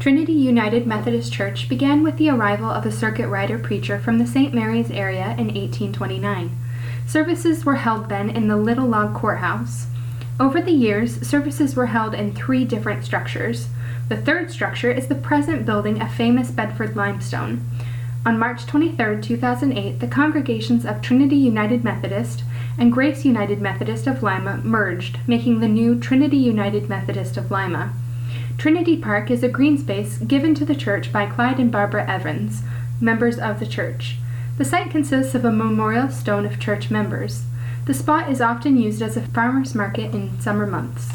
Trinity United Methodist Church began with the arrival of a circuit rider preacher from the St. Mary's area in 1829. Services were held then in the Little Log Courthouse. Over the years, services were held in three different structures. The third structure is the present building of famous Bedford limestone. On March 23, 2008, the congregations of Trinity United Methodist and Grace United Methodist of Lima merged, making the new Trinity United Methodist of Lima. Trinity Park is a green space given to the church by Clyde and Barbara Evans, members of the church. The site consists of a memorial stone of church members. The spot is often used as a farmer's market in summer months.